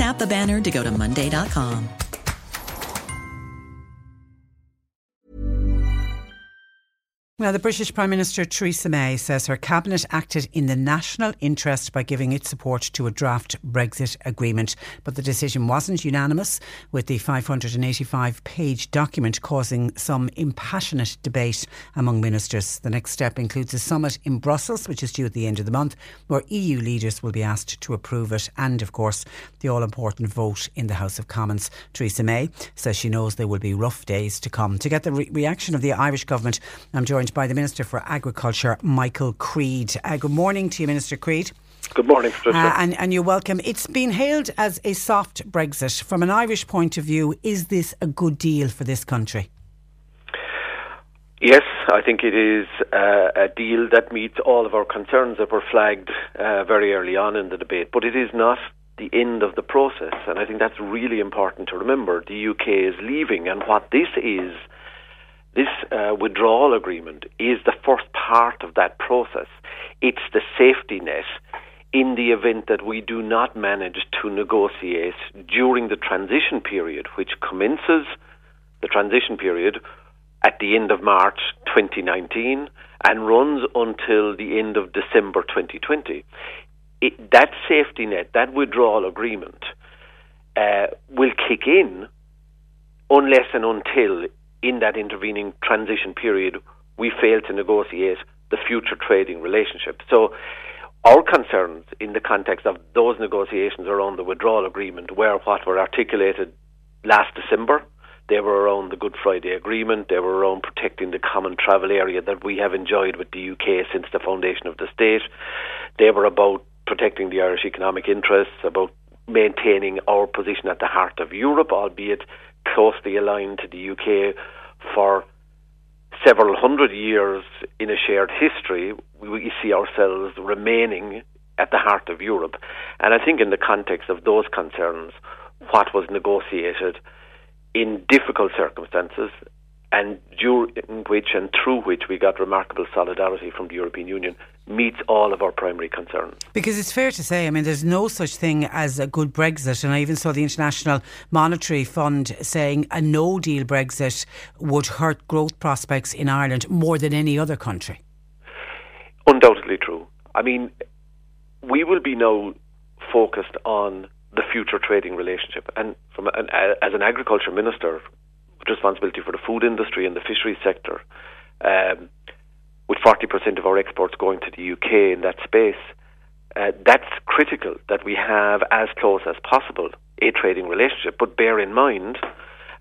Tap the banner to go to Monday.com. Well, the British Prime Minister Theresa May says her cabinet acted in the national interest by giving its support to a draft Brexit agreement. But the decision wasn't unanimous, with the 585 page document causing some impassionate debate among ministers. The next step includes a summit in Brussels, which is due at the end of the month, where EU leaders will be asked to approve it, and of course, the all important vote in the House of Commons. Theresa May says she knows there will be rough days to come. To get the re- reaction of the Irish government, I'm joined by the Minister for Agriculture, Michael Creed. Uh, good morning to you, Minister Creed. Good morning, Patricia. Uh, and, and you're welcome. It's been hailed as a soft Brexit. From an Irish point of view, is this a good deal for this country? Yes, I think it is uh, a deal that meets all of our concerns that were flagged uh, very early on in the debate, but it is not the end of the process, and I think that's really important to remember. The UK is leaving, and what this is this uh, withdrawal agreement is the first part of that process. It's the safety net in the event that we do not manage to negotiate during the transition period, which commences the transition period at the end of March 2019 and runs until the end of December 2020. It, that safety net, that withdrawal agreement, uh, will kick in unless and until in that intervening transition period, we failed to negotiate the future trading relationship. So, our concerns in the context of those negotiations around the withdrawal agreement were what were articulated last December. They were around the Good Friday Agreement. They were around protecting the common travel area that we have enjoyed with the UK since the foundation of the state. They were about protecting the Irish economic interests, about maintaining our position at the heart of Europe, albeit closely aligned to the UK for several hundred years in a shared history, we see ourselves remaining at the heart of Europe. And I think, in the context of those concerns, what was negotiated in difficult circumstances and during which and through which we got remarkable solidarity from the European Union meets all of our primary concerns. Because it's fair to say, I mean, there's no such thing as a good Brexit. And I even saw the International Monetary Fund saying a no deal Brexit would hurt growth prospects in Ireland more than any other country. Undoubtedly true. I mean, we will be now focused on the future trading relationship. And from an, as an agriculture minister, responsibility for the food industry and the fisheries sector, um, with 40% of our exports going to the UK in that space, uh, that's critical that we have as close as possible a trading relationship. But bear in mind,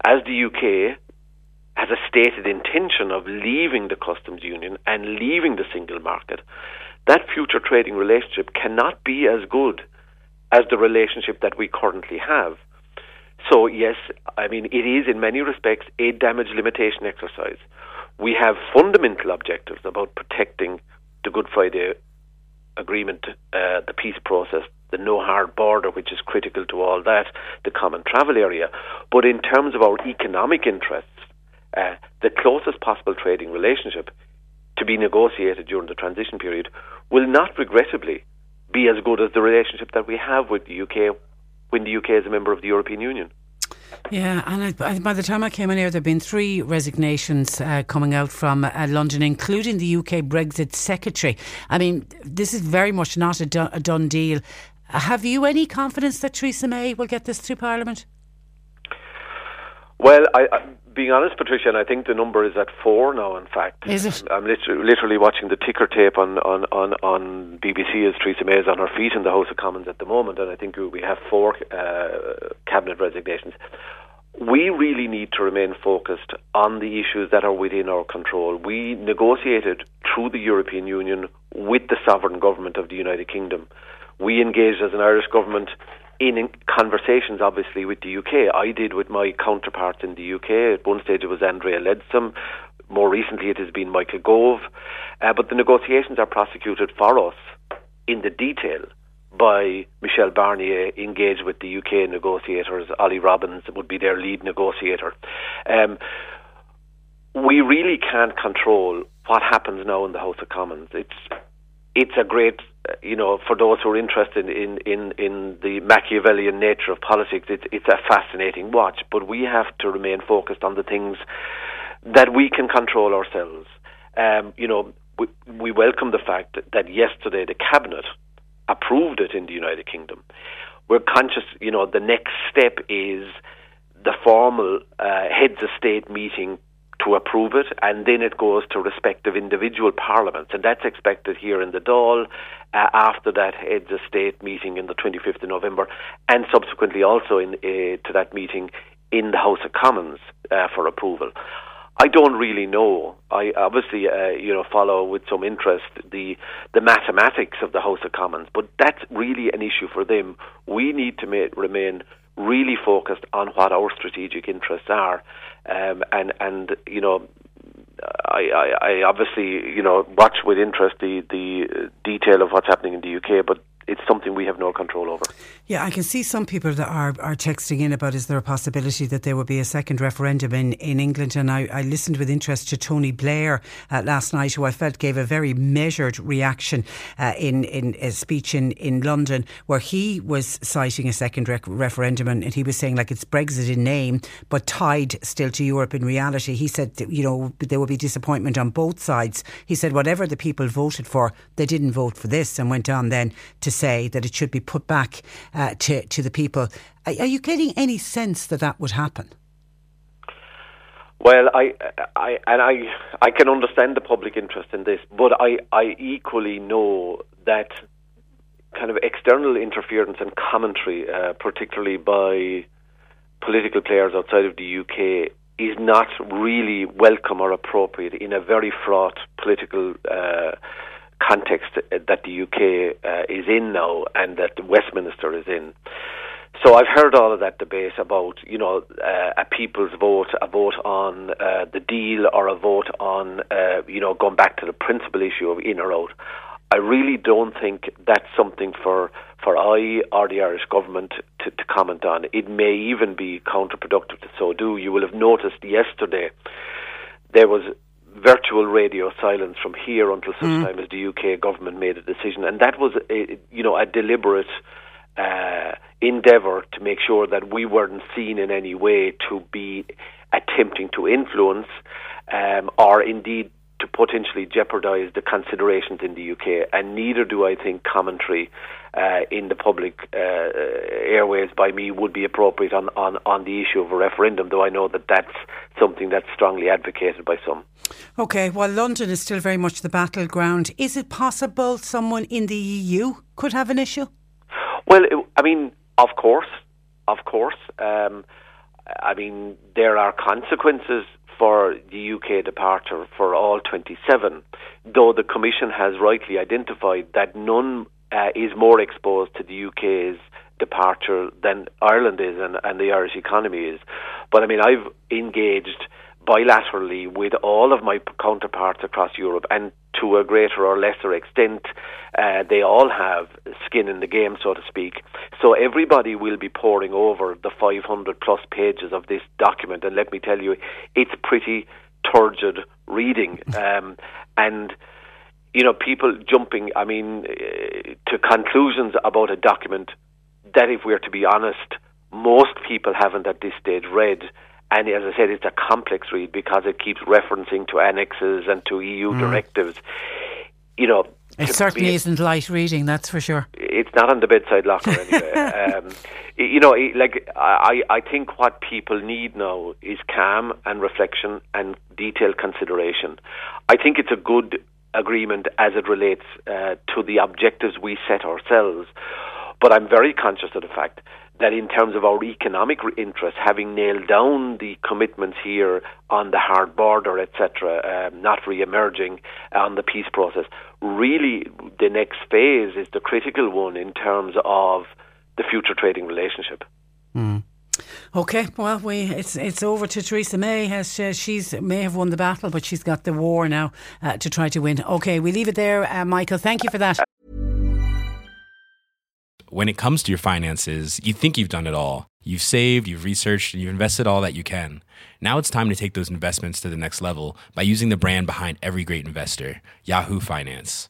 as the UK has a stated intention of leaving the customs union and leaving the single market, that future trading relationship cannot be as good as the relationship that we currently have. So, yes, I mean, it is in many respects a damage limitation exercise. We have fundamental objectives about protecting the Good Friday Agreement, uh, the peace process, the no hard border, which is critical to all that, the common travel area. But in terms of our economic interests, uh, the closest possible trading relationship to be negotiated during the transition period will not regrettably be as good as the relationship that we have with the UK when the UK is a member of the European Union. Yeah, and I, by the time I came in here, there have been three resignations uh, coming out from uh, London, including the UK Brexit Secretary. I mean, this is very much not a, do- a done deal. Have you any confidence that Theresa May will get this through Parliament? Well, I, I, being honest, Patricia, and I think the number is at four now. In fact, is it? I'm, literally, literally watching the ticker tape on, on, on, on BBC as Theresa May is on her feet in the House of Commons at the moment, and I think we have four uh, cabinet resignations. We really need to remain focused on the issues that are within our control. We negotiated through the European Union with the sovereign government of the United Kingdom. We engaged as an Irish government in conversations, obviously, with the UK. I did with my counterparts in the UK. At one stage, it was Andrea Leadsom. More recently, it has been Michael Gove. Uh, but the negotiations are prosecuted for us in the detail by Michel Barnier, engaged with the UK negotiators. Ollie Robbins would be their lead negotiator. Um, we really can't control what happens now in the House of Commons. It's it's a great, you know, for those who are interested in, in, in the Machiavellian nature of politics, it's, it's a fascinating watch. But we have to remain focused on the things that we can control ourselves. Um, you know, we, we welcome the fact that, that yesterday the cabinet approved it in the United Kingdom. We're conscious, you know, the next step is the formal uh, heads of state meeting to approve it, and then it goes to respective individual parliaments, and that's expected here in the Dáil uh, after that heads of state meeting in the 25th of November, and subsequently also in, uh, to that meeting in the House of Commons uh, for approval. I don't really know. I obviously, uh, you know, follow with some interest the the mathematics of the House of Commons, but that's really an issue for them. We need to ma- remain really focused on what our strategic interests are, um, and and you know. I, I, I obviously, you know, watch with interest the, the detail of what's happening in the UK, but it's something we have no control over. Yeah, I can see some people that are, are texting in about is there a possibility that there will be a second referendum in, in England? And I, I listened with interest to Tony Blair uh, last night, who I felt gave a very measured reaction uh, in, in a speech in, in London, where he was citing a second rec- referendum and, he was saying, like, it's Brexit in name, but tied still to Europe in reality. He said, that, you know, there will be disappointment on both sides. He said, whatever the people voted for, they didn't vote for this, and went on then to say that it should be put back uh, to, to the people. Are, you getting any sense that that would happen? Well, I, I, and I, I can understand the public interest in this, but I, I equally know that kind of external interference and commentary, uh, particularly by political players outside of the UK, is not really welcome or appropriate in a very fraught political uh, context that the UK uh, is in now and that Westminster is in. So I've heard all of that debate about, you know, uh, a people's vote, a vote on uh, the deal, or a vote on, uh, you know, going back to the principal issue of in or out. I really don't think that's something for for I or the Irish government to, to comment on. It may even be counterproductive to so do. You will have noticed yesterday there was virtual radio silence from here until such mm. time as the UK government made a decision, and that was a, you know a deliberate uh, endeavour to make sure that we weren't seen in any way to be attempting to influence um, or indeed to potentially jeopardise the considerations in the UK, and neither do I think commentary uh, in the public uh, airways by me would be appropriate on, on, on the issue of a referendum, though I know that that's something that's strongly advocated by some. Okay, well, London is still very much the battleground. Is it possible someone in the EU could have an issue? Well, I mean, of course, of course. Um, I mean, there are consequences for the UK departure for all 27, though the Commission has rightly identified that none uh, is more exposed to the UK's departure than Ireland is and, and the Irish economy is. But I mean, I've engaged bilaterally with all of my counterparts across Europe, and to a greater or lesser extent, uh, they all have skin in the game, so to speak. So everybody will be poring over the 500 plus pages of this document, and let me tell you, it's pretty turgid reading. Um, and you know, people jumping, I mean, uh, to conclusions about a document that, if we're to be honest, most people haven't at this stage read. And as I said, it's a complex read because it keeps referencing to annexes and to EU mm. directives. You know, It certainly be, isn't light reading, that's for sure. It's not on the bedside locker anyway. um, you know, like I, I think what people need now is calm and reflection and detailed consideration. I think it's a good agreement as it relates uh, to the objectives we set ourselves. But I'm very conscious of the fact that in terms of our economic interests, having nailed down the commitments here on the hard border, etc., um, not re-emerging on the peace process, really the next phase is the critical one in terms of the future trading relationship. Okay, well, we it's it's over to Theresa May. As uh, she's may have won the battle, but she's got the war now uh, to try to win. Okay, we leave it there, uh, Michael. Thank you for that. When it comes to your finances, you think you've done it all. You've saved, you've researched, and you've invested all that you can. Now it's time to take those investments to the next level by using the brand behind every great investor, Yahoo Finance.